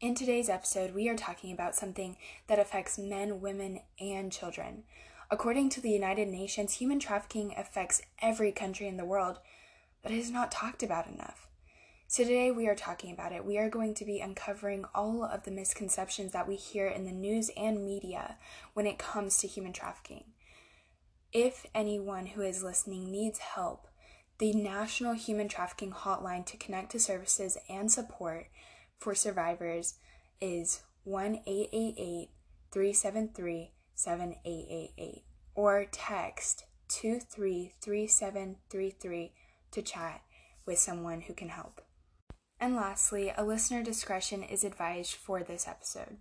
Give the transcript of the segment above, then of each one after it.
In today's episode, we are talking about something that affects men, women, and children. According to the United Nations, human trafficking affects every country in the world, but it is not talked about enough. So, today we are talking about it. We are going to be uncovering all of the misconceptions that we hear in the news and media when it comes to human trafficking. If anyone who is listening needs help, the National Human Trafficking Hotline to connect to services and support for survivors is 1 888 373 7888 or text 233733 to chat with someone who can help. And lastly, a listener discretion is advised for this episode.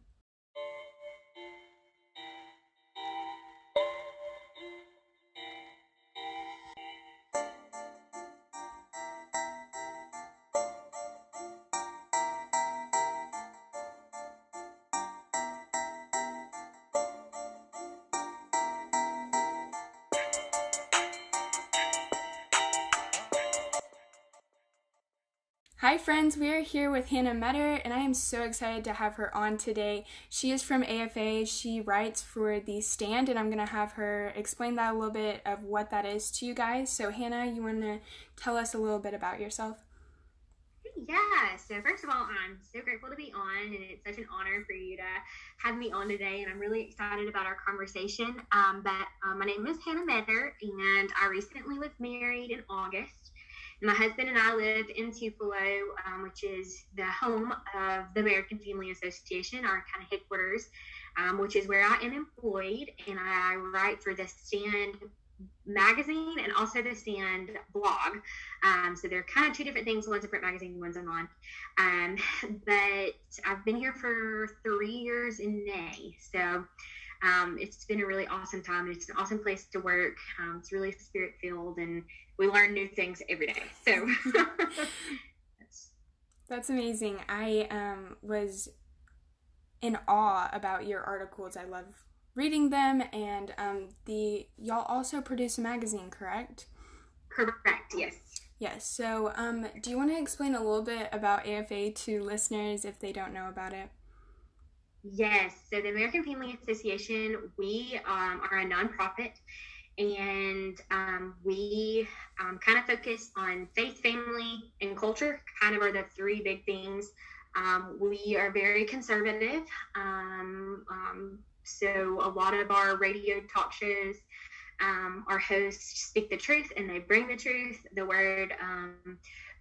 We are here with Hannah Meador, and I am so excited to have her on today. She is from AFA. She writes for The Stand, and I'm going to have her explain that a little bit of what that is to you guys. So, Hannah, you want to tell us a little bit about yourself? Yeah, so first of all, I'm so grateful to be on, and it's such an honor for you to have me on today. And I'm really excited about our conversation. Um, but um, my name is Hannah Meador, and I recently was married in August my husband and I live in Tupelo, um, which is the home of the American Family Association, our kind of headquarters, um, which is where I am employed, and I write for the Stand magazine and also the Stand blog. Um, so they're kind of two different things. One's a print magazine, one's online. Um, but I've been here for three years in May. So um, it's been a really awesome time. It's an awesome place to work. Um, it's really spirit filled, and we learn new things every day. So that's, that's amazing. I um, was in awe about your articles. I love reading them, and um, the y'all also produce a magazine, correct? Correct. Yes. Yes. So, um, do you want to explain a little bit about AFA to listeners if they don't know about it? Yes. So, the American Family Association, we um, are a nonprofit and um, we um, kind of focus on faith, family, and culture. Kind of are the three big things. Um, we are very conservative, um, um, so a lot of our radio talk shows, um, our hosts speak the truth and they bring the truth, the word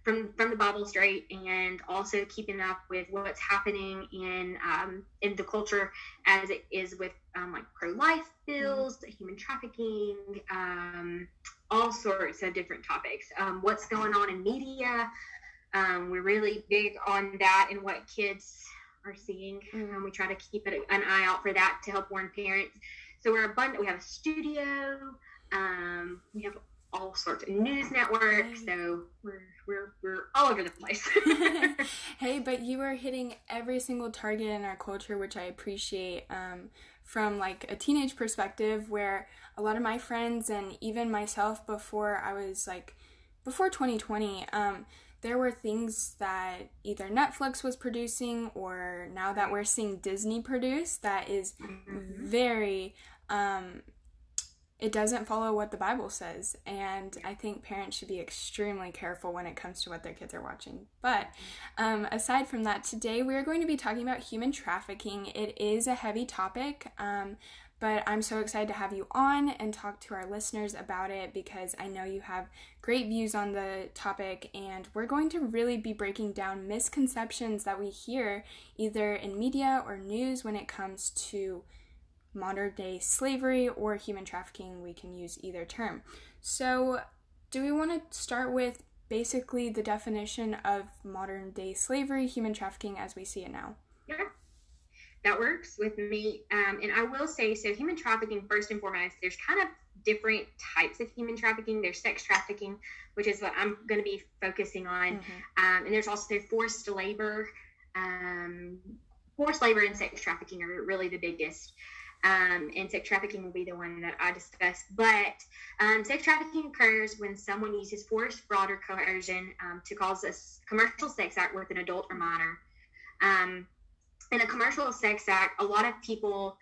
from from the Bible straight, and also keeping up with what's happening in um, in the culture as it is with um, like pro life bills, mm-hmm. human trafficking, um, all sorts of different topics. Um, what's going on in media? Um, we're really big on that and what kids are seeing. Mm-hmm. we try to keep it, an eye out for that to help warn parents. So we're abundant. We have a studio. Um, we have all sorts of news networks. So we're we're we're all over the place. hey, but you are hitting every single target in our culture, which I appreciate. Um, from like a teenage perspective, where a lot of my friends and even myself before I was like before 2020, um, there were things that either Netflix was producing or now that we're seeing Disney produce that is mm-hmm. very um, it doesn't follow what the Bible says. And I think parents should be extremely careful when it comes to what their kids are watching. But um, aside from that, today we are going to be talking about human trafficking. It is a heavy topic. Um, but I'm so excited to have you on and talk to our listeners about it because I know you have great views on the topic, and we're going to really be breaking down misconceptions that we hear either in media or news when it comes to modern day slavery or human trafficking, we can use either term. So, do we want to start with basically the definition of modern day slavery, human trafficking as we see it now? Yeah, that works with me. Um, and I will say so, human trafficking, first and foremost, there's kind of different types of human trafficking. There's sex trafficking, which is what I'm going to be focusing on. Mm-hmm. Um, and there's also forced labor. Um, forced labor and sex trafficking are really the biggest um, and sex trafficking will be the one that I discuss. But um, sex trafficking occurs when someone uses force, fraud, or coercion um, to cause a commercial sex act with an adult or minor. Um, in a commercial sex act, a lot of people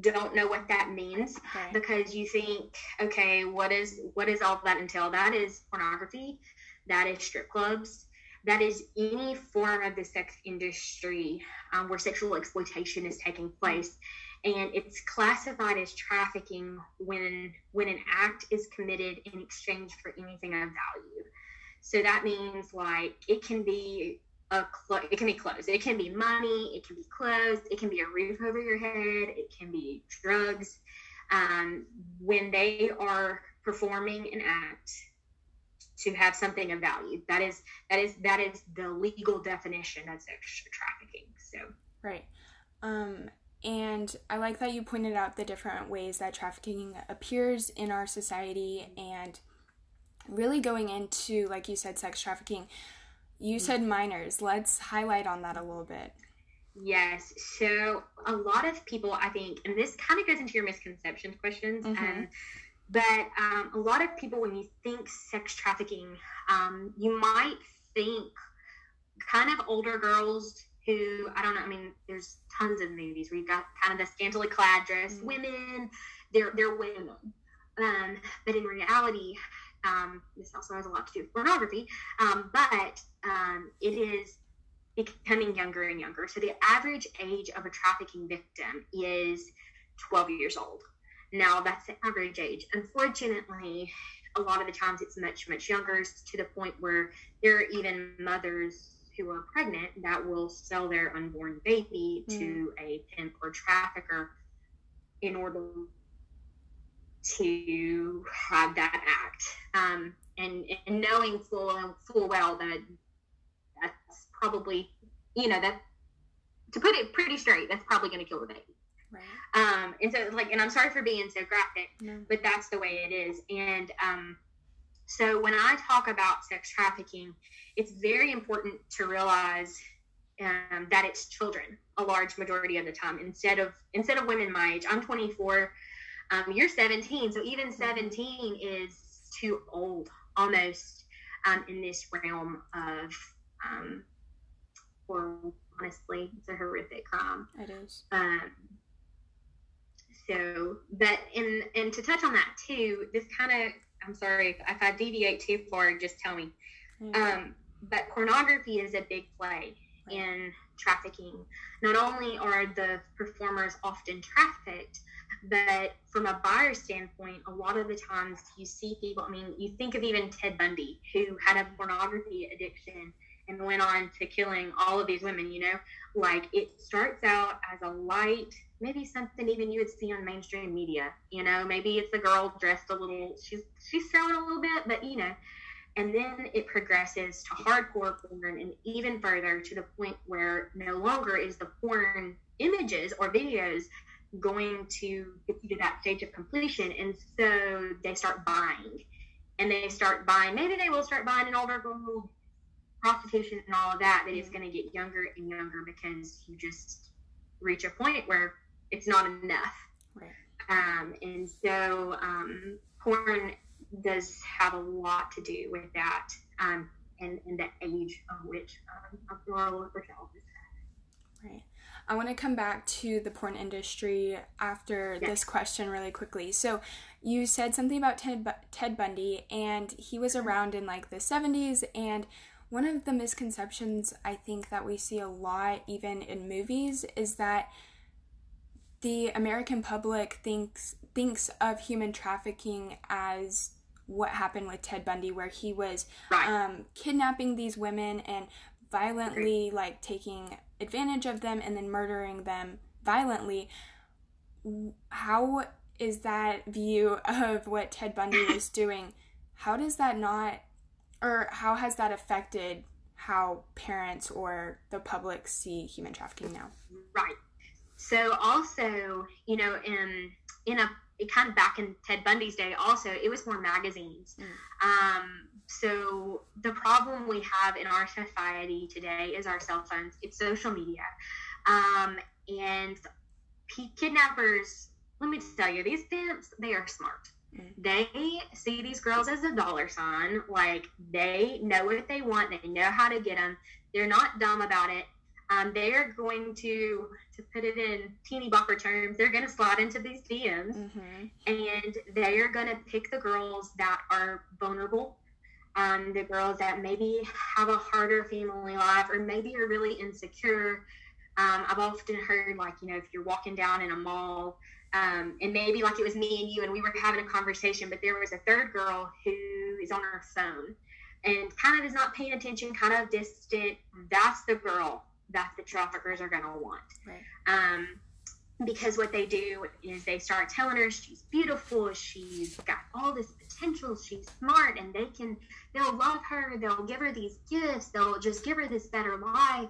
don't know what that means Okay. because you think, okay, what is what does all that entail? That is pornography, that is strip clubs, that is any form of the sex industry um, where sexual exploitation is taking place, and it's classified as trafficking when when an act is committed in exchange for anything of value. So that means like it can be a clo- it can be clothes, it can be money, it can be clothes, it can be a roof over your head, it can be drugs. Um, when they are performing an act to have something of value, that is that is that is the legal definition of sex trafficking. So Right. Um, and I like that you pointed out the different ways that trafficking appears in our society and really going into, like you said, sex trafficking. You said minors. Let's highlight on that a little bit. Yes. So a lot of people, I think, and this kind of goes into your misconceptions questions. Mhm. Um, but um, a lot of people, when you think sex trafficking, um, you might think kind of older girls who, I don't know, I mean, there's tons of movies where you've got kind of the scantily clad dressed Mhm. women, they're, they're women. Um, but in reality, um, this also has a lot to do with pornography, um, but um, it is becoming younger and younger. So the average age of a trafficking victim is 12 years old. Now that's the average age. Unfortunately, a lot of the times it's much, much younger to the point where there are even mothers who are pregnant that will sell their unborn baby to a pimp or trafficker in order to have that act. Um, and, and knowing full full well that that's probably you know that to put it pretty straight that's probably going to kill the baby Right. um and so like and i'm sorry for being so graphic No. but that's the way it is and um so when i talk about sex trafficking it's very important to realize um, that it's children a large majority of the time instead of instead of women my age i'm 24 um, you're 17 so even 17 is too old almost um, in this realm of um, or honestly it's a horrific crime It is. um, so, but and and to touch on that too, this kind of I'm sorry if, if I deviate too far, just tell me. Um, but pornography is a big play Right. in trafficking. Not only are the performers often trafficked, but from a buyer standpoint, a lot of the times you see people. I mean, you think of even Ted Bundy, who had a pornography addiction and went on to killing all of these women. You know, like it starts out as a light, maybe something even you would see on mainstream media. You know, maybe it's a girl dressed a little. She's she's selling a little bit, but you know and then it progresses to hardcore porn and even further to the point where no longer is the porn images or videos going to get you to that stage of completion and so they start buying and they start buying maybe they will start buying an older girl prostitution and all of that but it's mm-hmm. going to get younger and younger because you just reach a point where it's not enough Right. um, and so um, porn does have a lot to do with that um, and, and the age of which um, a girl or child is. Right. I want to come back to the porn industry after Yes. this question really quickly. So, you said something about Ted, Bu- Ted Bundy, and he was around in like the 70s. And one of the misconceptions I think that we see a lot, even in movies, is that the American public thinks thinks of human trafficking as what happened with Ted Bundy, where he was Right. um, kidnapping these women and violently like taking advantage of them and then murdering them violently how is that view of what ted bundy was doing how does that not or how has that affected how parents or the public see human trafficking now Right. So also, you know, in in a it kind of back in Ted Bundy's day, also it was more magazines. Um, so the problem we have in our society today is our cell phones. It's social media, um, and kidnappers. Let me tell you, these pimps they are smart. Mm. They see these girls as a dollar sign. Like they know what they want. They know how to get them. They're not dumb about it. Um, they are going to, to put it in teeny bopper terms, they're going to slide into these DMs mm-hmm. and they are going to pick the girls that are vulnerable, um, the girls that maybe have a harder family life or maybe are really insecure. Um, I've often heard, like, you know, if you're walking down in a mall, um, and maybe like it was me and you, and we were having a conversation, but there was a third girl who is on her phone and kind of is not paying attention, kind of distant. That's the girl that the traffickers are going to want. Right. Um, because what they do is they start telling her she's beautiful, she's got all this potential, she's smart, and they can, they'll love her, they'll give her these gifts, they'll just give her this better life.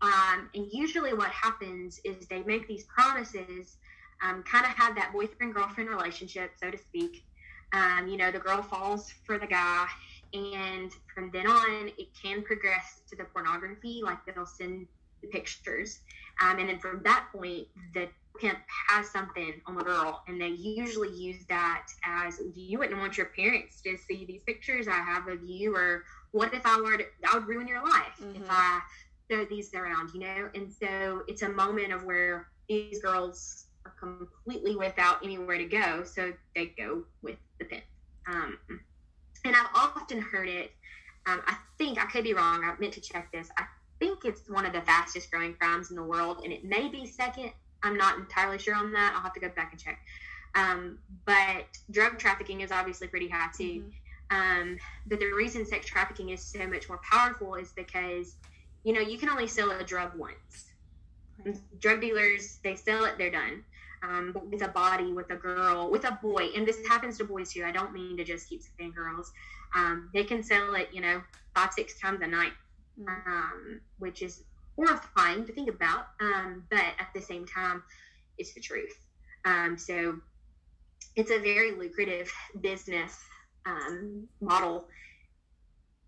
Um, and usually what happens is they make these promises, um, kind of have that boyfriend girlfriend relationship, so to speak. Um, you know, the girl falls for the guy, and from then on it can progress to the pornography like they'll send the pictures. Um, and then from that point the pimp has something on the girl and they usually use that as you wouldn't want your parents to see these pictures i have of you? Or what if i were to i would ruin your life mm-hmm. if i throw these around you know? And so it's a moment of where these girls are completely without anywhere to go so they go with the pimp. Um, and I've often heard it. Um, I think I could be wrong. I meant to check this. I think it's one of the fastest growing crimes in the world, and it may be second. I'm not entirely sure on that. I'll have to go back and check. Um, but drug trafficking is obviously pretty high too. Mm-hmm. Um, but the reason sex trafficking is so much more powerful is because, you know, you can only sell a drug once. Right. Drug dealers, they sell it, they're done um, with a body, with a girl, with a boy, and this happens to boys too. I don't mean to just keep saying girls. Um, they can sell it, you know, five, six times a night, mm-hmm. um, which is horrifying to think about. Um, but at the same time, it's the truth. Um, so it's a very lucrative business um, model.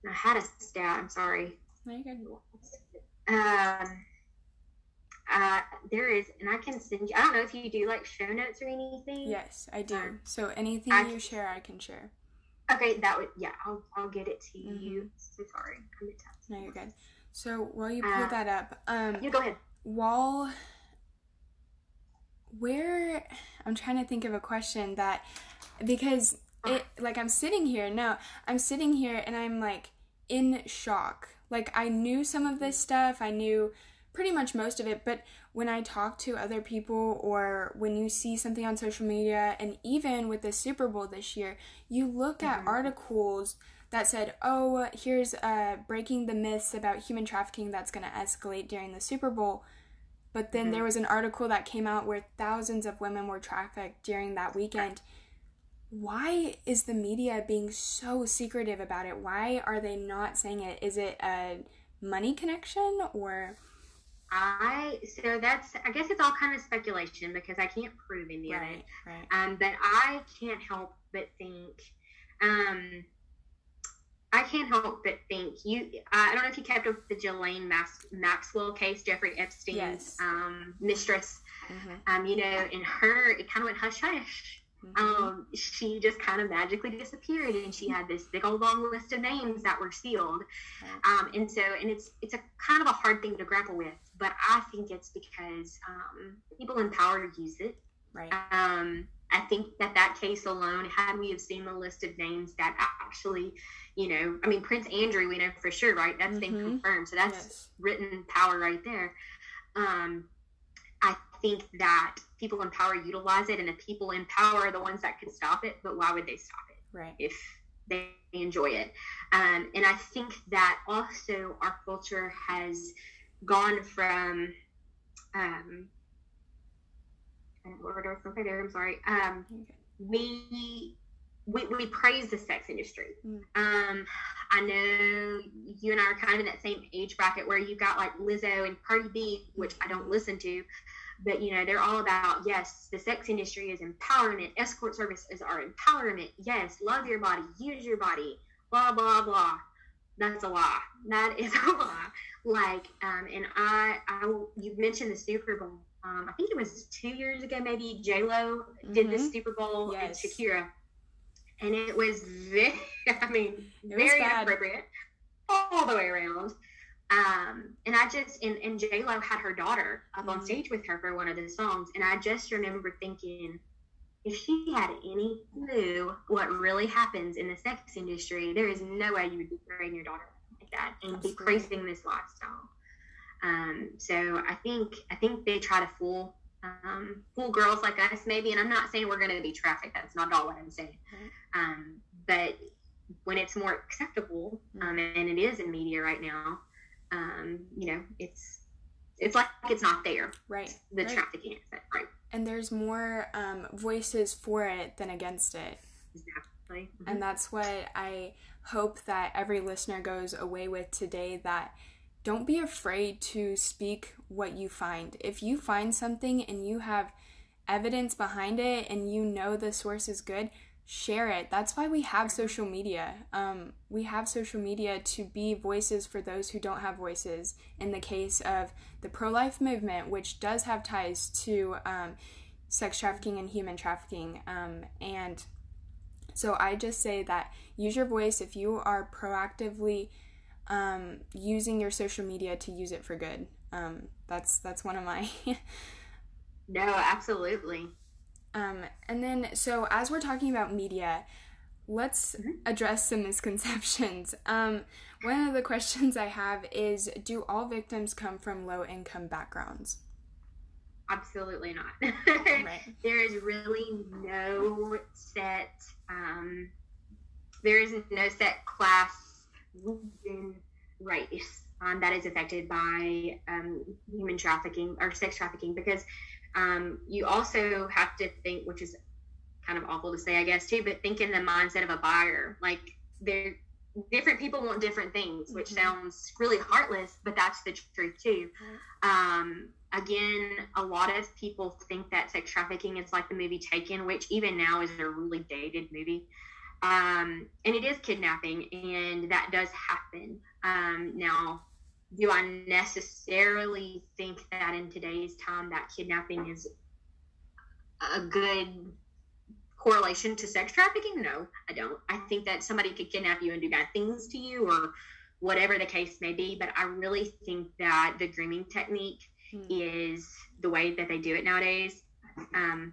I had a stat. I'm sorry. No, you're good. Um, uh, there is, and I can send you. I don't know if you do like show notes or anything. Yes, I do. Um, so anything I, you share, I can share. Okay, that would yeah. I'll I'll get it to mm-hmm. you. So sorry, No, you're good. So while you pull uh, that up, um, you go ahead. While where I'm trying to think of a question that because it like I'm sitting here. No, I'm sitting here and I'm like in shock. Like I knew some of this stuff. I knew pretty much most of it, but when I talk to other people or when you see something on social media, and even with the Super Bowl this year, you look mm-hmm. at articles that said, oh, here's uh, breaking the myths about human trafficking that's going to escalate during the Super Bowl. But then mm-hmm. there was an article that came out where thousands of women were trafficked during that weekend. Why is the media being so secretive about it? Why are they not saying it? Is it a money connection or I so that's I guess it's all kind of speculation because I can't prove any right, of it. Right. Um, but I can't help but think. Um, I can't help but think you. I don't know if you kept up with the Max, Maxwell case, Jeffrey Epstein's yes. um, mistress. Mm-hmm. Um, you know, in her, it kind of went hush hush Mm-hmm. Um, she just kind of magically disappeared, and she had this big old long list of names that were sealed. Um, and so, and it's it's a kind of a hard thing to grapple with, but I think it's because um, people in power use it. Right. Um, I think that that case alone, had we have seen the list of names that actually, you know, I mean, Prince Andrew, we know for sure, right? That's mm-hmm. been confirmed, so that's yes. written power right there. Um, I think that people in power utilize it, and the people in power are the ones that could stop it. But why would they stop it? Right. If they enjoy it, um, and I think that also our culture has gone from. Um, I'm sorry. Um, we we, we praise the sex industry. Mm. Um, I know you and I are kind of in that same age bracket where you got like Lizzo and Cardi B, which I don't listen to, but you know they're all about yes, the sex industry is empowerment. Escort services are empowerment. Yes, love your body, use your body, blah blah blah. That's a lie. That is a lie. Like, um, and I, I, you mentioned the Super Bowl. Um, I think it was two years ago, maybe J Lo mm-hmm. did the mm-hmm. Super Bowl yes. and Shakira and it was very, I mean, very inappropriate all the way around. Um, and I just and, and J Lo had her daughter up mm-hmm. on stage with her for one of the songs, and I just remember thinking, if she had any clue what really happens in the sex industry, there is no way you would be raising your daughter like that and Absolutely. be praising this lifestyle. Um, so I think I think they try to fool um, fool girls like us maybe, and I'm not saying we're going to be trafficked. That's not all what I'm saying. Um, but when it's more acceptable, mm-hmm. um, and it is in media right now, um, you know, it's it's like it's not there. Right. The right. trafficking aspect, right? And there's more um, voices for it than against it. Exactly. Mm-hmm. And that's what I hope that every listener goes away with today. That don't be afraid to speak what you find. If you find something and you have evidence behind it and you know the source is good, share it. That's why we have social media. Um, we have social media to be voices for those who don't have voices. In the case of the pro life movement, which does have ties to um, sex trafficking and human trafficking. Um, and so I just say that use your voice if you are proactively um, using your social media to use it for good. Um, that's that's one of my. no, absolutely. Um, and then, so as we're talking about media, let's mm-hmm. address some misconceptions. Um, one of the questions I have is Do all victims come from low income backgrounds? Absolutely not. right. There is really no set, um, there is no set class, region, race um, that is affected by um, human trafficking or sex trafficking because um, you also have to think, which is kind of awful to say, I guess, too, but think in the mindset of a buyer. Like, they're different people want different things, which mm-hmm. sounds really heartless, but that's the truth too. Um, again, a lot of people think that sex trafficking is like the movie Taken, which even now is a really dated movie. Um, and it is kidnapping, and that does happen. Um, now, do I necessarily think that in today's time that kidnapping is a good correlation to sex trafficking? No, I don't. I think that somebody could kidnap you and do bad things to you or whatever the case may be, but I really think that the grooming technique hmm. is the way that they do it nowadays. Um,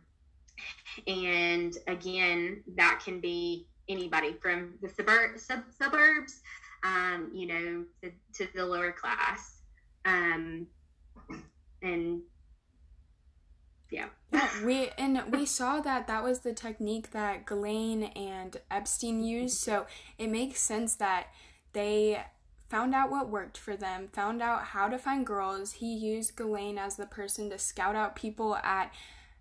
and again, that can be anybody from the suburb, sub, suburbs um, you know, to, to the lower class. Um, and yeah. yeah. we and we saw that that was the technique that Ghislaine and Epstein used. So it makes sense that they found out what worked for them, found out how to find girls. He used Ghislaine as the person to scout out people at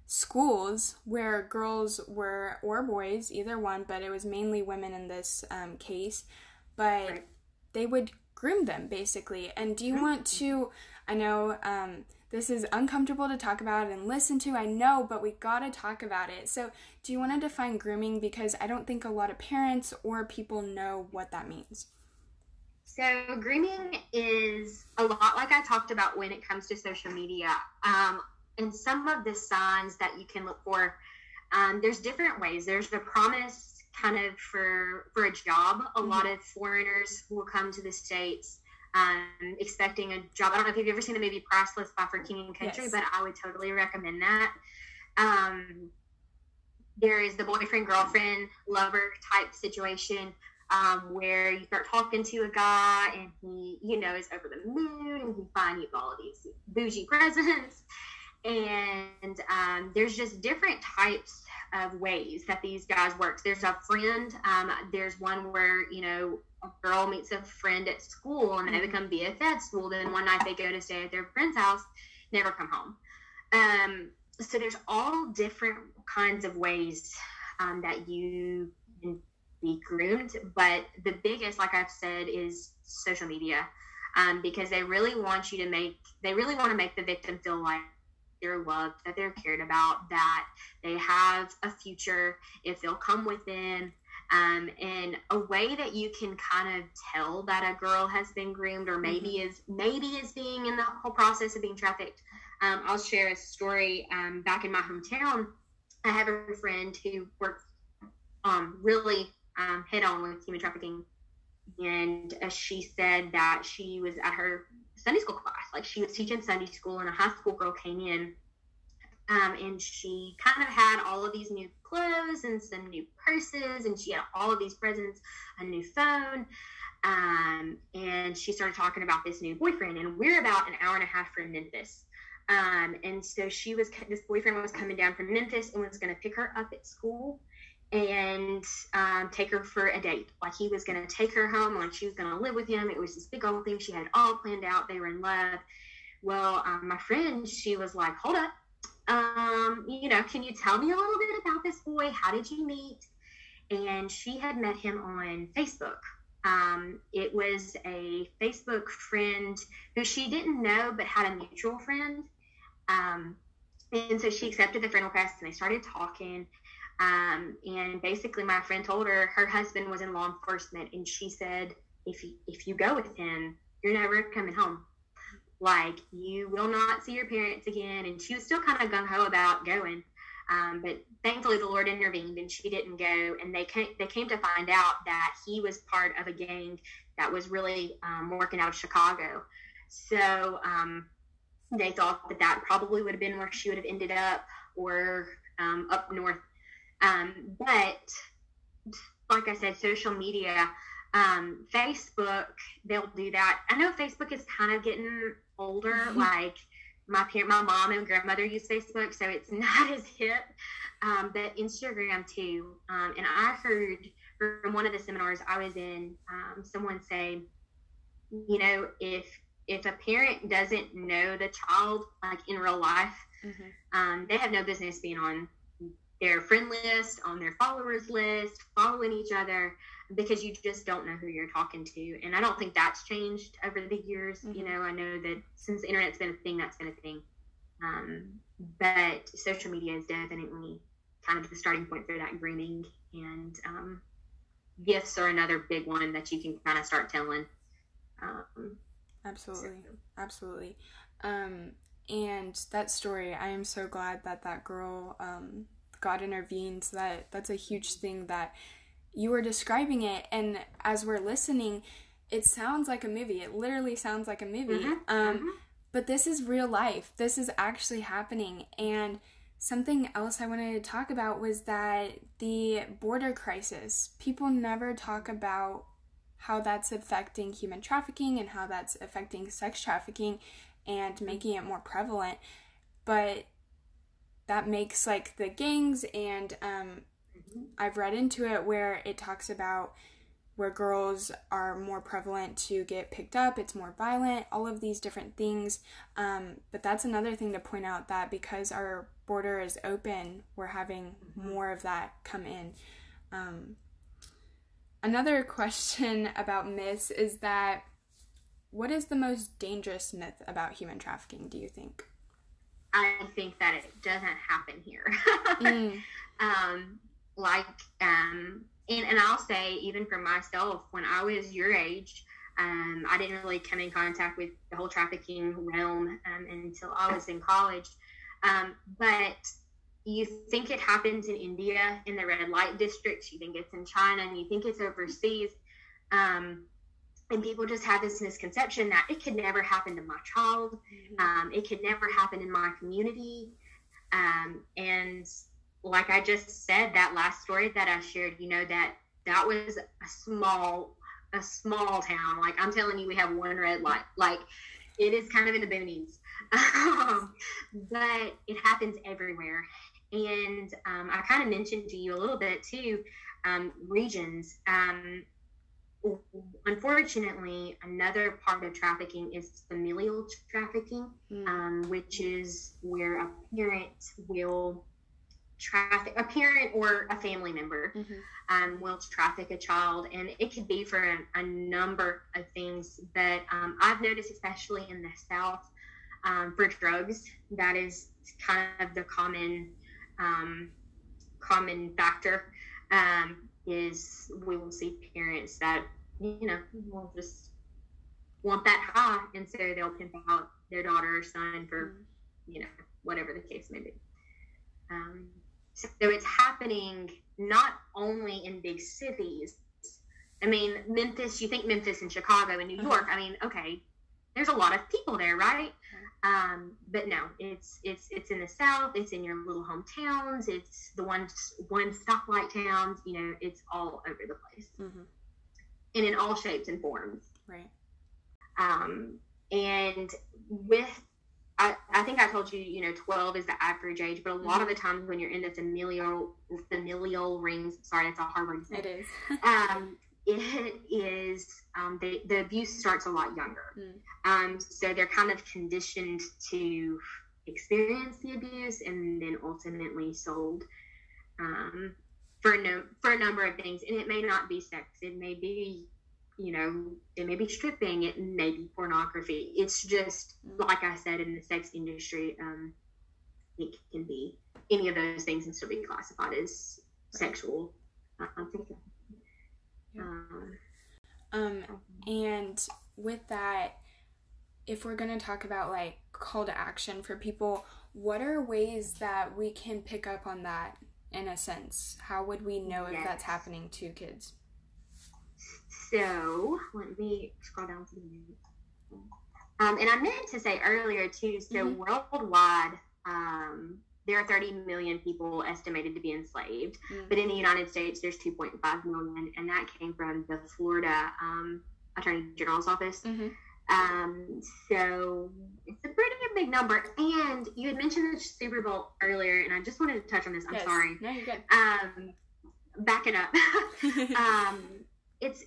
schools where girls were or boys, either one, but it was mainly women in this um, case but right. they would groom them basically. And do you want to? I know um, this is uncomfortable to talk about and listen to. I know, but we gotta talk about it. So, do you want to define grooming? Because I don't think a lot of parents or people know what that means. So, grooming is a lot like I talked about when it comes to social media. Um, and some of the signs that you can look for, um, there's different ways. There's the promise kind of for for a job. A mm-hmm. lot of foreigners will come to the states um, expecting a job. I don't know if you've ever seen the movie Priceless by For King and Country, yes. but I would totally recommend that. Um, there is the boyfriend, girlfriend, lover type situation um, where you start talking to a guy and he, you know, is over the moon and he finds you all these bougie presents. And um, there's just different types of ways that these guys work. There's a friend. Um, there's one where you know a girl meets a friend at school and they mm-hmm. become BFFs. at school. Then one night they go to stay at their friend's house, never come home. Um, so there's all different kinds of ways um, that you can be groomed. But the biggest, like I've said, is social media. Um, because they really want you to make they really want to make the victim feel like they're loved, that they're cared about, that they have a future, if they'll come within. Um, and a way that you can kind of tell that a girl has been groomed or maybe mm-hmm. is maybe is being in the whole process of being trafficked. Um, I'll share a story um, back in my hometown. I have a friend who works um, really um, head on with human trafficking and uh, she said that she was at her Sunday school class. Like she was teaching Sunday school, and a high school girl came in, um, and she kind of had all of these new clothes and some new purses, and she had all of these presents, a new phone. Um, and she started talking about this new boyfriend, and we're about an hour and a half from Memphis. Um, and so she was, this boyfriend was coming down from Memphis and was going to pick her up at school and um, take her for a date. Like he was going to take her home, like she was going to live with him. It was this big old thing. She had it all planned out. They were in love. Well, um, my friend, she was like, hold up. Um, you know, can you tell me a little bit about this boy? How did you meet? And she had met him on Facebook. Um, it was a Facebook friend who she didn't know but had a mutual friend. Um, and so she accepted the friend request and they started talking. Um, and basically, my friend told her her husband was in law enforcement, and she said, "If you, if you go with him, you're never coming home. Like you will not see your parents again." And she was still kind of gung ho about going, um, but thankfully the Lord intervened, and she didn't go. And they came, they came to find out that he was part of a gang that was really um, working out of Chicago. So um, they thought that that probably would have been where she would have ended up, or um, up north um, but like I said, social media, um, Facebook, they'll do that. I know Facebook is kind of getting older. Mm-hmm. Like my parent, my mom and grandmother use Facebook, so it's not as hip. Um, but Instagram too. Um, and I heard from one of the seminars I was in, um, someone say, you know, if if a parent doesn't know the child like in real life, mm-hmm. um, they have no business being on their friend list, on their followers list, following each other because you just don't know who you're talking to. And I don't think that's changed over the years. Mm-hmm. You know, I know that since the internet's been a thing, that's been a thing. Um, but social media is definitely kind of the starting point for that grooming. And um, gifts are another big one that you can kind of start telling. Um, absolutely. So. Absolutely. Um, and that story, I am so glad that that girl um, God intervenes, that that's a huge thing that you were describing it and as we're listening, it sounds like a movie. It literally sounds like a movie. Mm-hmm. Um, mm-hmm. but this is real life. This is actually happening and something else I wanted to talk about was that the border crisis. People never talk about how that's affecting human trafficking and how that's affecting sex trafficking and making it more prevalent. But that makes like the gangs and um, I've read into it where it talks about where girls are more prevalent to get picked up, it's more violent, all of these different things. Um, but that's another thing to point out that because our border is open, we're having mm-hmm. more of that come in. Um, another question about myths is that what is the most dangerous myth about human trafficking, do you think? I think that it doesn't happen here. mm. um, like, um, and, and I'll say, even for myself, when I was your age, um, I didn't really come in contact with the whole trafficking realm um, until I was in college. Um, but you think it happens in India in the red light districts, you think it's in China, and you think it's overseas. Um, and people just have this misconception that it could never happen to my child. Mm-hmm. um, it could never happen in my community. Um, and like i just said that last story that i shared you know that that was a small a small town. Like i'm telling you we have one red light. Like it is kind of in the boonies. Um, but it happens everywhere. And um, i kind of mentioned to you a little bit too um, regions. Um, unfortunately, another part of trafficking is familial trafficking, mm. um, which is where a parent will traffic a parent or a family member mm-hmm. um, will traffic a child, and it could be for a, a number of things. But um, I've noticed, especially in the South, um, for drugs, that is kind of the common um, common factor. Um, is we will see parents that you know, will just want that high, and so they'll pimp out their daughter or son for, mm-hmm. you know, whatever the case may be. Um, so it's happening not only in big cities. I mean, Memphis. You think Memphis and Chicago and New uh-huh. York. I mean, okay, there's a lot of people there, right? Um, but no, it's it's it's in the south. It's in your little hometowns. It's the one one stoplight towns. You know, it's all over the place, mm-hmm. And in all shapes and forms. Right. Um, and with I, I think I told you, you know, 12 is the average age, but a lot mm-hmm. of the times when you're in the familial familial rings, sorry, that's a hard word to say. It is. um, it is um, the, the abuse starts a lot younger. Mm. Um, so they're kind of conditioned to experience the abuse and then ultimately sold um, for no for a number of things. And it may not be sex. It may be you know, it may be stripping, it may be pornography. It's just like I said in the sex industry, um, it can be any of those things and still be classified as sexual. Uh, um, um, and with that, if we're going to talk about like call to action for people, what are ways that we can pick up on that in a sense? How would we know yes. if that's happening to kids? So let me scroll down to the minute. Um, and I meant to say earlier too. So mm-hmm. worldwide, um, there are 30 million people estimated to be enslaved, mm-hmm. but in the United States, there's 2.5 million, and that came from the Florida um, Attorney General's office. Mm-hmm. Um, so it's a pretty big number. And you had mentioned the Super Bowl earlier, and I just wanted to touch on this. I'm yes. sorry. No, you're good. Um, backing up. um, it's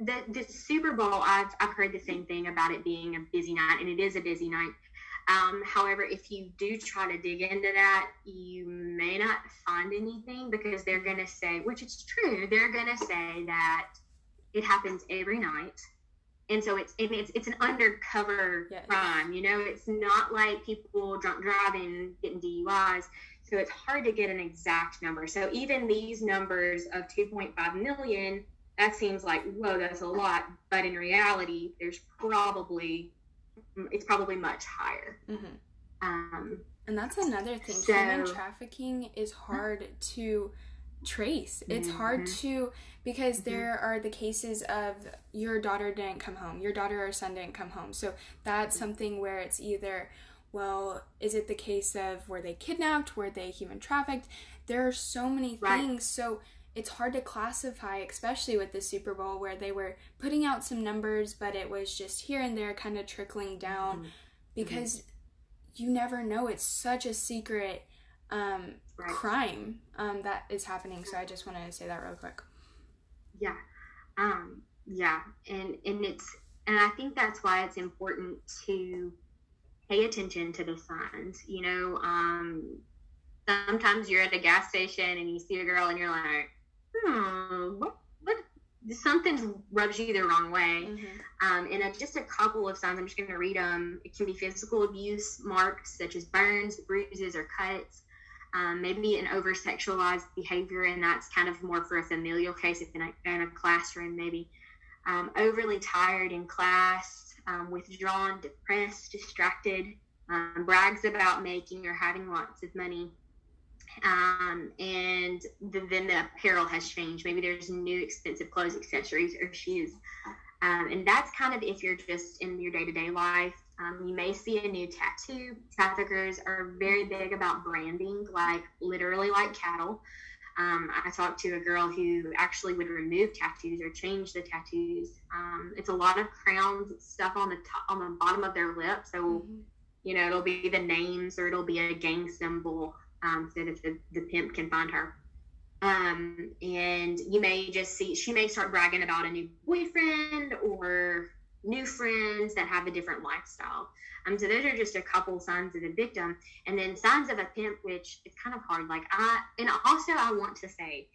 the the Super Bowl, I've I've heard the same thing about it being a busy night, and it is a busy night. Um, however, if you do try to dig into that, you may not find anything because they're going to say, which is true, they're going to say that it happens every night. And so it's it's it's an undercover yes. crime, you know. It's not like people drunk driving, getting DUIs. So it's hard to get an exact number. So even these numbers of 2.5 million that seems like whoa that's a lot but in reality there's probably it's probably much higher mm-hmm. um, and that's another thing so, human trafficking is hard to trace it's mm-hmm. hard to because mm-hmm. there are the cases of your daughter didn't come home your daughter or son didn't come home so that's mm-hmm. something where it's either well is it the case of were they kidnapped were they human trafficked there are so many things right. so it's hard to classify, especially with the Super Bowl, where they were putting out some numbers, but it was just here and there kind of trickling down mm-hmm. because mm-hmm. you never know. It's such a secret um, right. crime um, that is happening. So I just wanted to say that real quick. Yeah. Um, yeah. And, and it's, and I think that's why it's important to pay attention to the signs. You know, um, sometimes you're at a gas station and you see a girl and you're like, hmm, what, what, something rubs you the wrong way. Mm-hmm. Um, and uh, just a couple of signs, I'm just going to read them. It can be physical abuse marks such as burns, bruises, or cuts. Um, maybe an over sexualized behavior, and that's kind of more for a familial case, if in a, in a classroom, maybe. Um, overly tired in class, um, withdrawn, depressed, distracted, um, brags about making or having lots of money, um, and the, then the apparel has changed. Maybe there's new expensive clothes, accessories, or shoes. Um, and that's kind of if you're just in your day to day life. Um, you may see a new tattoo. Traffickers are very big about branding, like literally like cattle. Um, I talked to a girl who actually would remove tattoos or change the tattoos. Um, it's a lot of crowns, stuff on the top, on the bottom of their lip. So, mm-hmm. you know, it'll be the names or it'll be a gang symbol um, so that the, the pimp can find her. Um, and you may just see, she may start bragging about a new boyfriend or new friends that have a different lifestyle. Um, so those are just a couple signs of the victim. And then signs of a pimp, which is kind of hard. Like I, and also I want to say,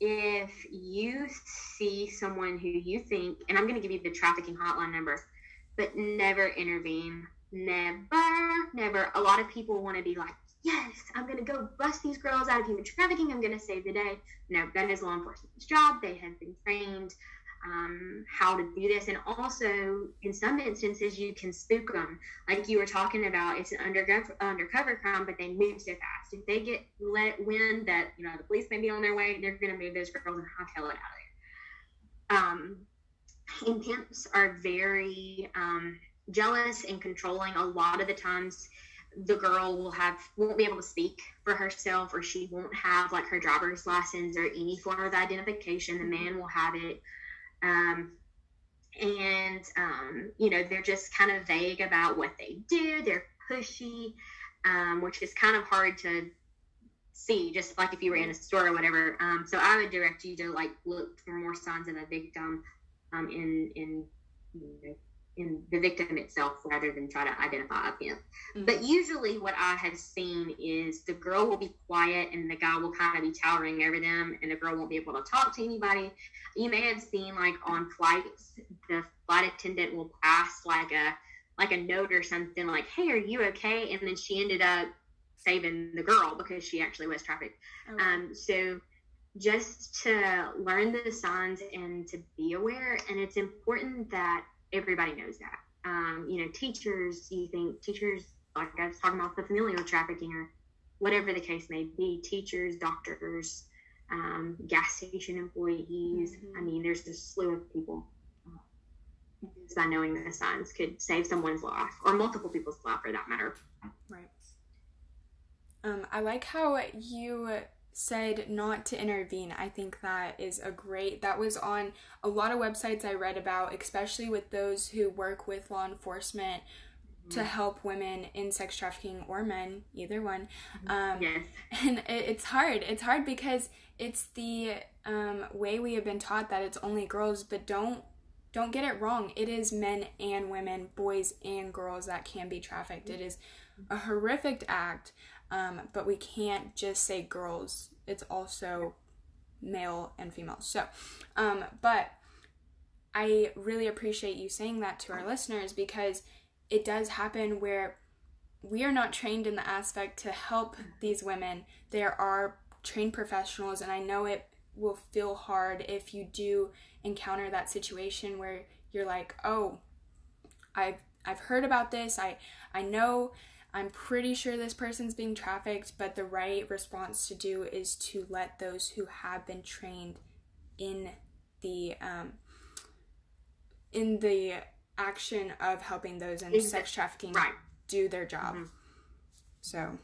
if you see someone who you think, and I'm going to give you the trafficking hotline number, but never intervene. Never, never. A lot of people want to be like, yes, I'm going to go bust these girls out of human trafficking. I'm going to save the day. No, that is law enforcement's job. They have been trained um, how to do this. And also, in some instances, you can spook them. Like you were talking about, it's an undercover, undercover crime, but they move so fast. If they get let wind that, you know, the police may be on their way, they're going to move those girls and hightail it out of there. Um, and pimps are very, um, jealous and controlling. A lot of the times, the girl will have won't be able to speak for herself, or she won't have like her driver's license or any form of identification. The man will have it. Um, and um, you know they're just kind of vague about what they do. They're pushy, um, which is kind of hard to see. Just like if you were in a store or whatever. Um, so I would direct you to like look for more signs of a victim um, in in you know, in the victim itself rather than try to identify a pimp. Mm-hmm. But usually, what I have seen is the girl will be quiet and the guy will kind of be towering over them, and the girl won't be able to talk to anybody. You may have seen like on flights, the flight attendant will pass like a like a note or something like, "Hey, are you okay?" And then she ended up saving the girl because she actually was trafficked. Oh. Um, so just to learn the signs and to be aware, and it's important that everybody knows that. Um, you know, teachers, you think teachers, like I was talking about the familial trafficking or whatever the case may be, teachers, doctors, um, gas station employees. Mm-hmm. I mean, there's a slew of people Just by knowing the signs could save someone's life or multiple people's life for that matter. Right. Um, I like how you said not to intervene. I think that is a great, that was on a lot of websites I read about, especially with those who work with law enforcement to mm-hmm. help women in sex trafficking or men, either one. Mm-hmm. Um, yes. And it, it's hard. It's hard because it's the um, way we have been taught that it's only girls, but don't don't get it wrong. It is men and women, boys and girls that can be trafficked. It is a horrific act. Um, but we can't just say girls, it's also male and female. So, um, but I really appreciate you saying that to our listeners because it does happen where we are not trained in the aspect to help these women. There are trained professionals, and I know it will feel hard if you do encounter that situation where you're like, oh, I've I've heard about this. I I know I'm pretty sure this person's being trafficked, but the right response to do is to let those who have been trained in the um, in the action of helping those in sex trafficking right. do their job. Mm-hmm. So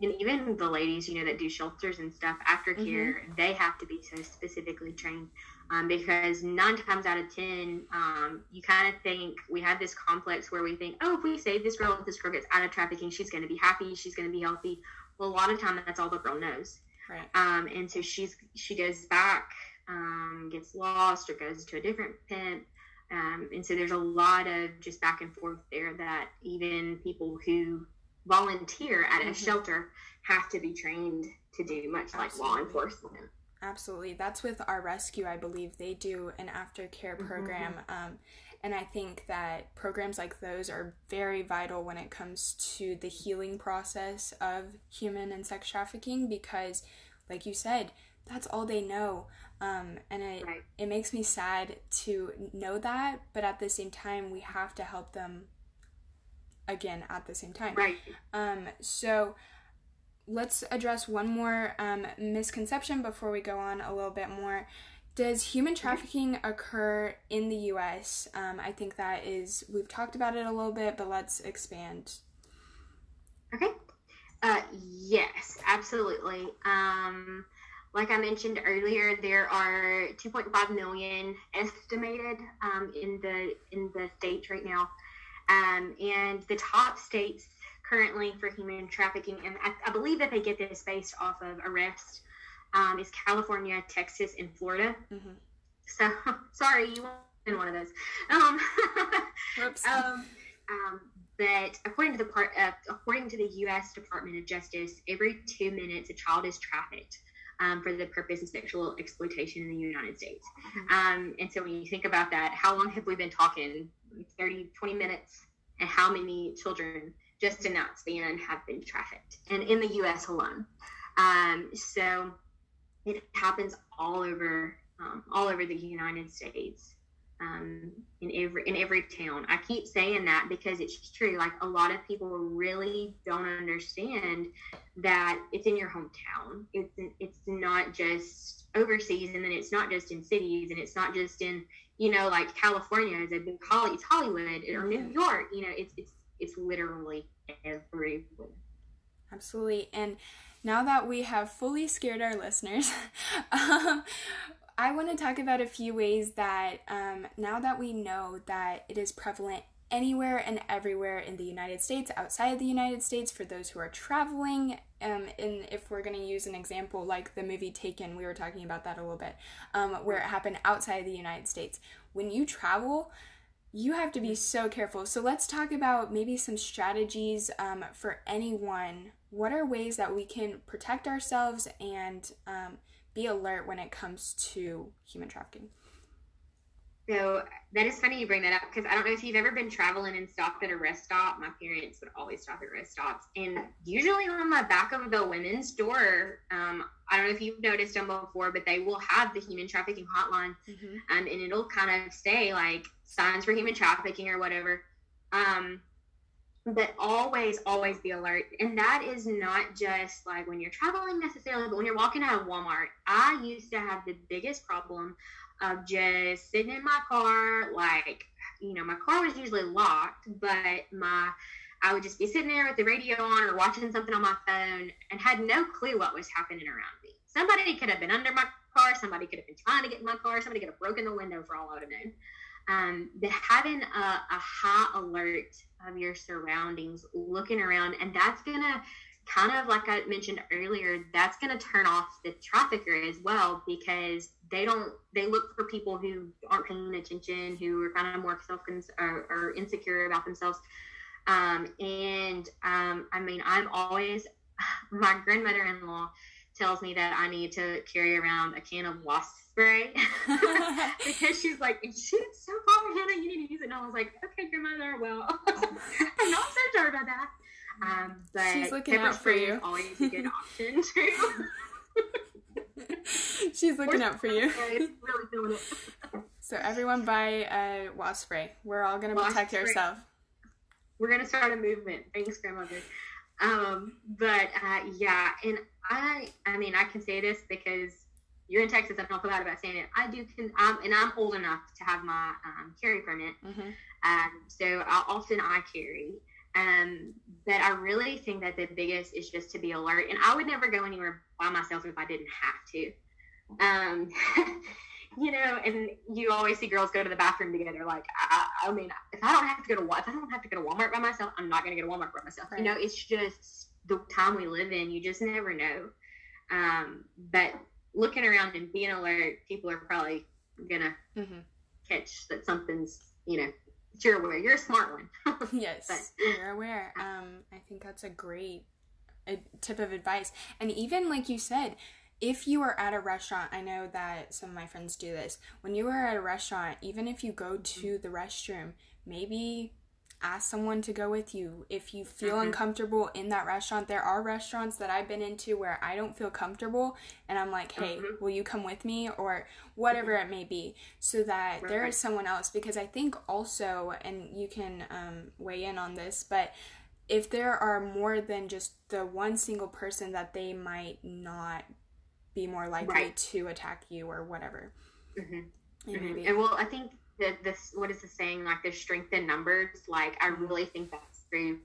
and even the ladies, you know, that do shelters and stuff, aftercare, mm-hmm. they have to be so specifically trained um, because nine times out of ten, um, you kind of think we have this complex where we think, oh, if we save this girl, if this girl gets out of trafficking, she's going to be happy, she's going to be healthy. Well, a lot of time that's all the girl knows, right? Um, and so she's she goes back, um, gets lost, or goes to a different pimp. Um, and so there's a lot of just back and forth there that even people who volunteer at a mm-hmm. shelter have to be trained to do, much Absolutely. like law enforcement. Absolutely. That's with our rescue, I believe they do an aftercare mm-hmm. program. Mm-hmm. Um, and I think that programs like those are very vital when it comes to the healing process of human and sex trafficking because, like you said, that's all they know. Um, and it, right. it makes me sad to know that, but at the same time, we have to help them again at the same time. Right. Um, so let's address one more um, misconception before we go on a little bit more. Does human trafficking occur in the US? Um, I think that is, we've talked about it a little bit, but let's expand. Okay. Uh, yes, absolutely. Um, like I mentioned earlier, there are 2.5 million estimated um, in the in the states right now. Um, and the top states currently for human trafficking, and I, I, believe that they get this based off of arrest, um, is California, Texas, and Florida. Mm-hmm. So sorry, you in one of those. Um, Whoops. Um, um, but according to the part, uh, according to the U.S. Department of Justice, every two minutes a child is trafficked. Um, for the purpose of sexual exploitation in the United States. Mm-hmm. Um, and so when you think about that, how long have we been talking 30, 20 minutes, and how many children just in that span have been trafficked, and in the U.S. alone. Um, so it happens all over, um, all over the United States. um, in every in every town. I keep saying that because it's true. Like a lot of people really don't understand that it's in your hometown. It's it's not just overseas, and then it's not just in cities, and it's not just in you know like California is a big Holly, it's Hollywood or New mm-hmm. York. You know, it's it's it's literally everywhere. Absolutely, and now that we have fully scared our listeners, um, I want to talk about a few ways that um, now that we know that it is prevalent anywhere and everywhere in the United States, outside of the United States, for those who are traveling. Um, and if we're going to use an example like the movie Taken, we were talking about that a little bit, um, where it happened outside of the United States. When you travel, you have to be so careful. So let's talk about maybe some strategies um, for anyone. What are ways that we can protect ourselves and um, be alert when it comes to human trafficking? So that is funny you bring that up because I don't know if you've ever been traveling and stopped at a rest stop. My parents would always stop at rest stops, and usually on the back of the women's door, um, I don't know if you've noticed them before, but they will have the human trafficking hotline, mm-hmm. um, and it'll kind of say like signs for human trafficking or whatever. Um, but always, always be alert. And that is not just like when you're traveling necessarily, but when you're walking out of Walmart. I used to have the biggest problem of just sitting in my car, like, you know, my car was usually locked, but my I would just be sitting there with the radio on or watching something on my phone and had no clue what was happening around me. Somebody could have been under my car, somebody could have been trying to get in my car, somebody could have broken the window for all I would have known. Um, but having a, a high alert of your surroundings, looking around, and that's gonna kind of like I mentioned earlier, that's going to turn off the trafficker as well because they don't they look for people who aren't paying attention, who are kind of more self or, or insecure about themselves. Um, and um, I mean, I'm always my grandmother-in-law tells me that I need to carry around a can of wasp spray because she's like, it's so far, Hannah, you need to use it. And I was like, okay, grandmother, well, I'm not so sure about that. Um, but she's looking out for you. always a good option too. she's looking out for you. really doing it. So everyone buy a wasp spray. We're all gonna wasp protect spray. ourselves. We're gonna start a movement. Thanks, grandmother. Um, but uh, yeah, and I, I mean, I can say this because you're in Texas. I don't feel bad about saying it. I do, can, um, and I'm old enough to have my um, carry permit. Mm-hmm. Um, so I, often I carry. Um, but I really think that the biggest is just to be alert. And I would never go anywhere by myself if I didn't have to. Um, you know, and you always see girls go to the bathroom together. Like, I, I mean, if I don't have to go to if I don't have to go to Walmart by myself, I'm not going to go to Walmart by myself. Right. You know, it's just the time we live in. You just never know. Um, but looking around and being alert, people are probably gonna mm-hmm. catch that something's, you know, you're aware. You're a smart one. yes, but, you're aware. Um, I think that's a great a tip of advice. And even like you said, if you are at a restaurant, I know that some of my friends do this. When you are at a restaurant, even if you go to the restroom, maybe ask someone to go with you if you feel mm-hmm. uncomfortable in that restaurant there are restaurants that i've been into where i don't feel comfortable and i'm like hey mm-hmm. will you come with me or whatever it may be so that right. there is someone else because i think also and you can um, weigh in on this but if there are more than just the one single person that they might not be more likely right. to attack you or whatever mm-hmm. mm-hmm. and well i think the this what is the saying? Like there's strength in numbers. Like i really think that's true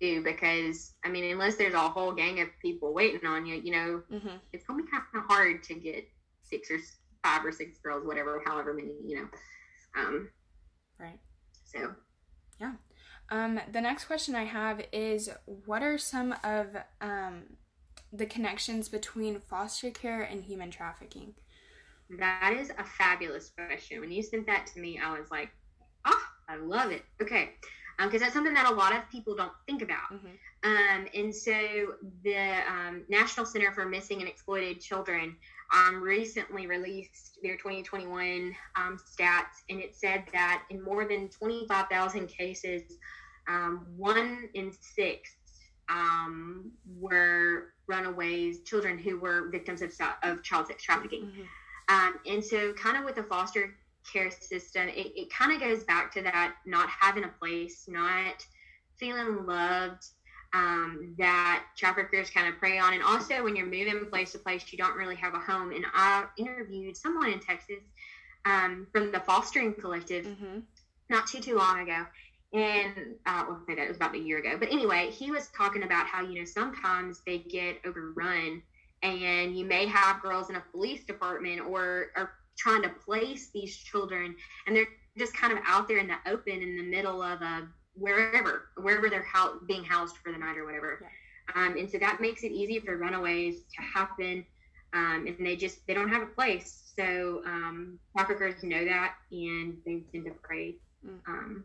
too because i mean unless there's a whole gang of people waiting on you you know mm-hmm. it's gonna be kind of hard to get six or five or six girls whatever however many you know um right. so. Yeah. Um the next question i have is what are some of um the connections between foster care and human trafficking that is a fabulous question. When you sent that to me, I was like, oh, I love it. Okay. Because um, that's something that a lot of people don't think about. Mm-hmm. Um, and so the um, National Center for Missing and Exploited Children um, recently released their 2021 um, stats, and it said that in more than 25,000 cases, um, one in six were runaways, children who were victims of, of child sex trafficking. Mm-hmm. Um, and so, kind of with the foster care system, it, it kind of goes back to that not having a place, not feeling loved, um, that traffickers kind of prey on. And also, when you're moving place to place, you don't really have a home. And I interviewed someone in Texas um, from the Fostering Collective mm-hmm. not too too long ago, and uh, well, that it was about a year ago. But anyway, he was talking about how you know sometimes they get overrun, and you may have girls in a police department or are trying to place these children, and they're just kind of out there in the open in the middle of a wherever wherever they're ho- being housed for the night or whatever. Yeah. Um, and so that makes it easy for runaways to happen, um, and they just they don't have a place. So um, traffickers know that, and they tend to prey mm. um,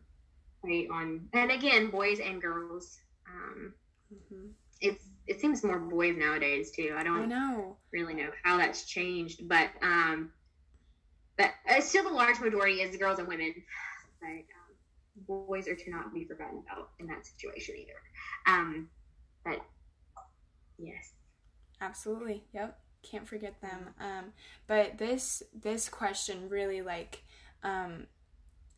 prey on, and again, boys and girls. Um, mm-hmm. It's it seems more boys nowadays too. I don't I know really know how that's changed, but um, but uh, still the large majority is girls and women. But um, boys are to not be forgotten about in that situation either. Um, but yes, absolutely. Yep, can't forget them. Um, but this this question really like um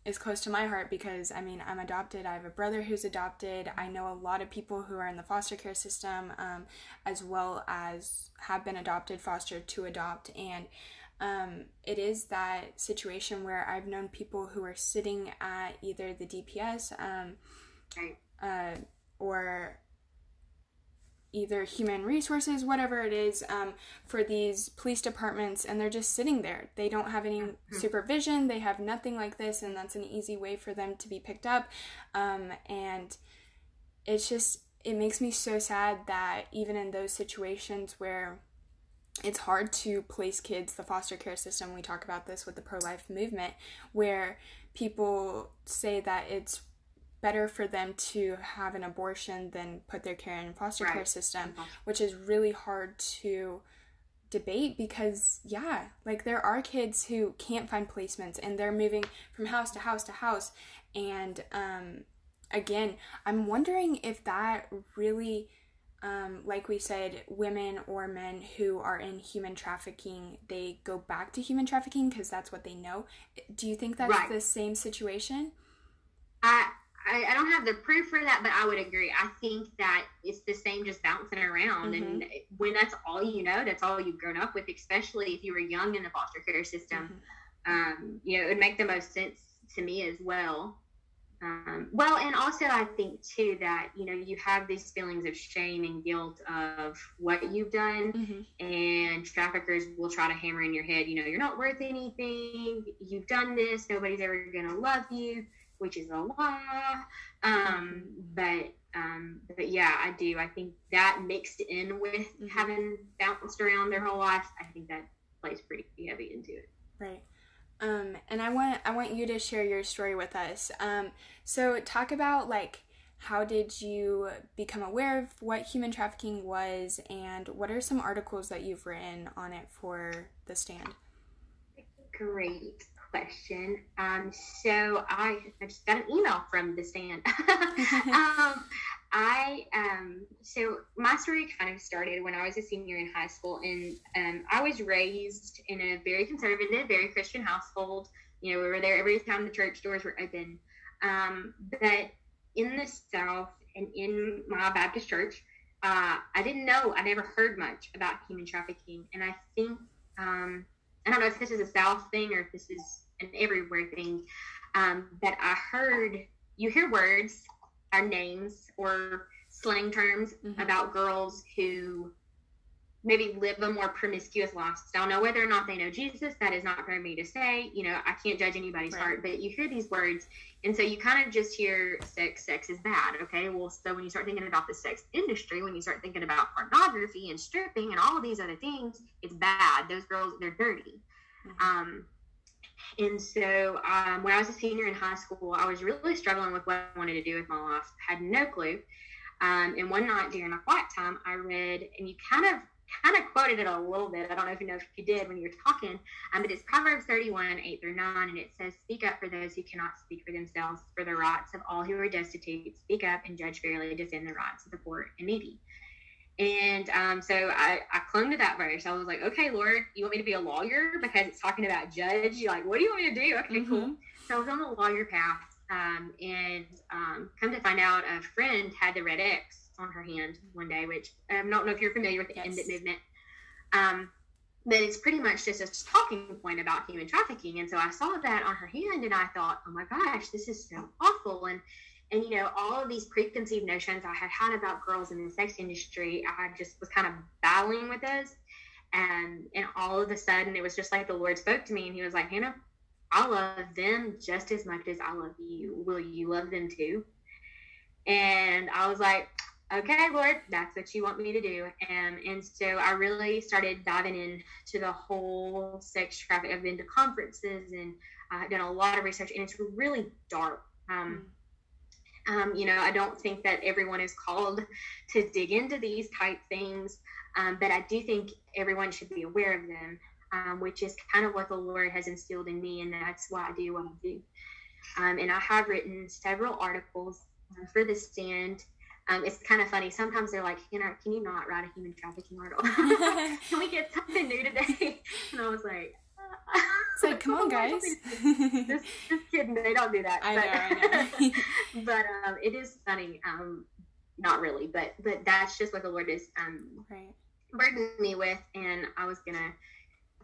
is close to my heart because I mean, I'm adopted. I have a brother who's adopted. I know a lot of people who are in the foster care system, um, as well as have been adopted, fostered to adopt. And um, it is that situation where I've known people who are sitting at either the DPS um, uh, or either human resources, whatever it is, um, for these police departments, and they're just sitting there. They don't have any mm-hmm. supervision, they have nothing like this, and that's an easy way for them to be picked up. Um, and it's just, it makes me so sad that even in those situations where it's hard to place kids, the foster care system, we talk about this with the pro life movement, where people say that it's better for them to have an abortion than put their care in foster right. care system, mm-hmm. which is really hard to debate because yeah, like there are kids who can't find placements and they're moving from house to house to house and um again, I'm wondering if that really um, like we said, women or men who are in human trafficking, they go back to human trafficking because that's what they know. Do you think that's right. the same situation? I I, I, don't have the proof for that, but I would agree. I think that it's the same, just bouncing around. Mm-hmm. And when that's all you know, that's all you've grown up with, especially if you were young in the foster care system, mm-hmm. um, you know, it would make the most sense to me as well. Um, well, and also I think too that you know you have these feelings of shame and guilt of what you've done, mm-hmm. and traffickers will try to hammer in your head, you know, you're not worth anything. You've done this. Nobody's ever gonna love you which is a law. Um, but um, but yeah, I do. I think that mixed in with mm-hmm. having bounced around their whole life, I think that plays pretty heavy into it. Right. Um, and I want I want you to share your story with us. Um, so talk about like how did you become aware of what human trafficking was, and what are some articles that you've written on it for the stand? Great question. Um, so I, I just got an email from the stand. um, I um, so my story kind of started when I was a senior in high school, and um, I was raised in a very conservative, very Christian household. You know, we were there every time the church doors were open. Um, but in the South and in my Baptist church, uh, I didn't know. I never heard much about human trafficking, and I think um, I don't know if this is a South thing or if this is an everywhere thing. Um, that I heard you hear words, our names, or slang terms mm-hmm. about girls who maybe live a more promiscuous lifestyle. Now, whether or not they know Jesus, that is not for me to say. You know, I can't judge anybody's right. heart, but you hear these words, and so you kind of just hear sex. Sex is bad. Okay, well, so when you start thinking about the sex industry, when you start thinking about pornography and stripping and all of these other things, it's bad. Those girls, they're dirty. Mm-hmm. Um, and so um, when I was a senior in high school, I was really struggling with what I wanted to do with my life. Had no clue. Um, and one night during a quiet time, I read, and you kind of kind of quoted it a little bit. I don't know if you know if you did when you were talking, um, but it's Proverbs 31, 8 through 9, and it says, Speak up for those who cannot speak for themselves, for the rights of all who are destitute. Speak up and judge fairly, defend the rights of the poor and needy. And um, so I, I clung to that verse. I was like, okay, Lord, you want me to be a lawyer because it's talking about judge? You're like, what do you want me to do? Okay, mm-hmm. cool. So I was on the lawyer path. Um, and um, come to find out, a friend had the red X on her hand one day, which I don't know if you're familiar with the yes. End It movement. Um, but it's pretty much just a talking point about human trafficking. And so I saw that on her hand and I thought, oh my gosh, this is so awful. And and you know, all of these preconceived notions I had had about girls in the sex industry, I just was kind of battling with those. And and all of a sudden it was just like the Lord spoke to me and he was like, Hannah, I love them just as much as I love you. Will you love them too? And I was like, okay, Lord, that's what you want me to do. And and so I really started diving into the whole sex trafficking. I've been to conferences and I've done a lot of research, and it's really dark. Um, um, you know, I don't think that everyone is called to dig into these type things, um, but I do think everyone should be aware of them, um, which is kind of what the Lord has instilled in me, and that's why I do what I do. Um, and I have written several articles uh, for the stand um, it's kind of funny. Sometimes they're like, you know, can you not write a human trafficking article? can we get something new today? And I was like, it's like, come on, guys. just, just kidding. They don't do that. I but, know. I know. but um, it is funny. Um, not really, but but that's just what the Lord is um, right. burdening me with, and I was gonna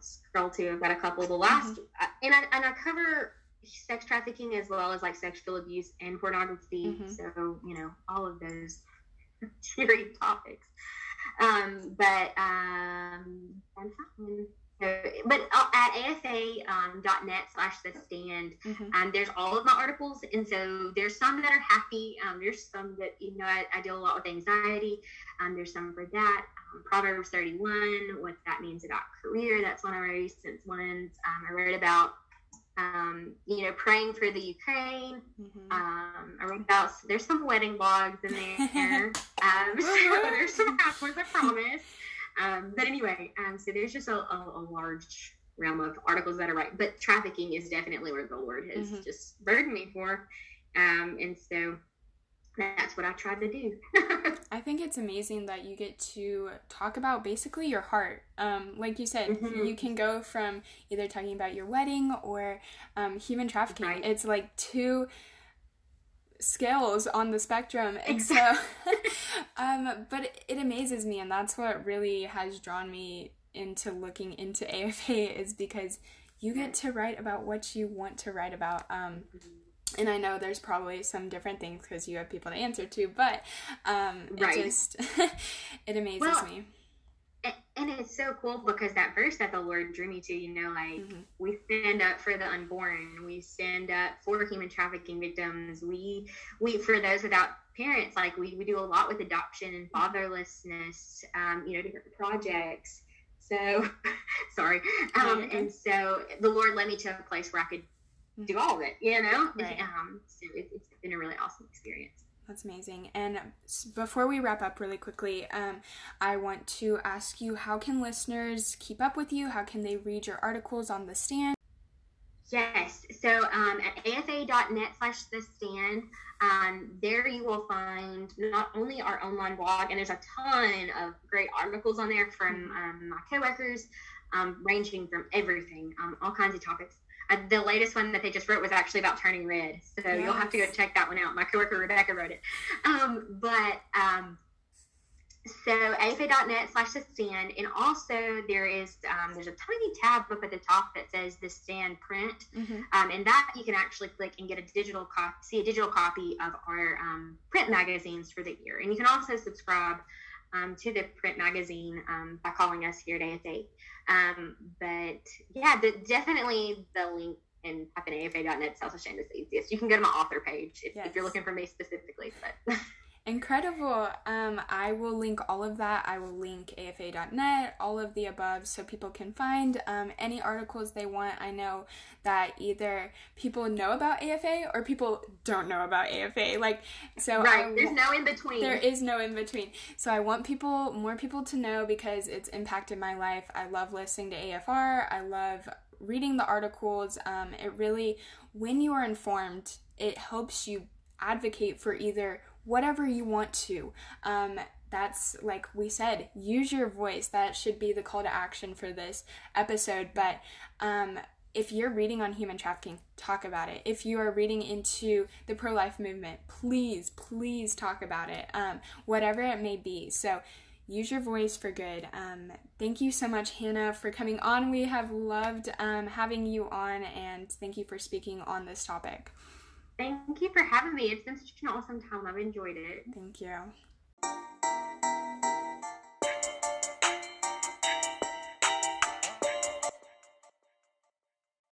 scroll to. I've got a couple. The last, mm-hmm. uh, and I and I cover sex trafficking as well as like sexual abuse and pornography. Mm-hmm. So, you know, all of those serious topics. Um, but um, but at afa.net um, slash the stand, mm-hmm. um, there's all of my articles. And so there's some that are happy. Um, there's some that, you know, I, I deal a lot with anxiety. Um, there's some for that. Um, Proverbs 31, what that means about career. That's one of my recent ones. Um, I wrote about um, you know, praying for the Ukraine. Mm-hmm. Um, I wrote about there's some wedding blogs in there. um, so there's some passwords, I promise. Um, but anyway, um, so there's just a, a, a, large realm of articles that I write. But trafficking is definitely where the Lord has mm-hmm. just burdened me for. Um, and so that's what I tried to do. I think it's amazing that you get to talk about basically your heart. Um, like you said, mm-hmm. you can go from either talking about your wedding or um, human trafficking. Right. It's like two scales on the spectrum and so um but it, it amazes me and that's what really has drawn me into looking into AFA is because you get to write about what you want to write about um and I know there's probably some different things because you have people to answer to, but um, right. it just it amazes well, me. And it's so cool because that verse that the Lord drew me to, you know, like mm-hmm. we stand up for the unborn, we stand up for human trafficking victims, we we for those without parents, like we, we do a lot with adoption and mm-hmm. fatherlessness, um, you know, different projects. So sorry. Um, and so the Lord led me to a place where I could do all of it, you know? Right. Um, so it, has been a really awesome experience. That's amazing. And before we wrap up really quickly, um, I want to ask you how can listeners keep up with you? How can they read your articles on the stand? Yes. So um, at afa.net slash the stand, um, there you will find not only our online blog, and there's a ton of great articles on there from mm-hmm. um, my coworkers, um, ranging from everything, um, all kinds of topics the latest one that they just wrote was actually about turning red. So yes. you'll have to go check that one out. My coworker Rebecca wrote it. Um, but um, so afa.net slash the stand. And also there is, um, there's a tiny tab up at the top that says the stand print. Mm-hmm. Um, and that you can actually click and get a digital copy, see a digital copy of our um, print magazines for the year. And you can also subscribe um, to the print magazine um, by calling us here at AFA. Um, but yeah, the, definitely the link and type in afa.net slash the stand is the easiest. You can go to my author page if, yes. if you're looking for me specifically. But Incredible. Um, I will link all of that. I will link afa.net, all of the above, so people can find um, any articles they want. I know that either people know about AFA or people don't know about AFA. Like, so right, I, there's no in between. There is no in between. So I want people, more people to know because it's impacted my life. I love listening to AFR. I love reading the articles. Um, it really, when you are informed, it helps you advocate for either whatever you want to. Um, that's like we said, use your voice. That should be the call to action for this episode. But um, if you're reading on human trafficking, talk about it. If you are reading into the pro life movement, please, please talk about it, um, whatever it may be. So use your voice for good. Um, thank you so much, Hannah, for coming on. We have loved um, having you on, and thank you for speaking on this topic. Thank you for having me. It's been such an awesome time. I've enjoyed it. Thank you.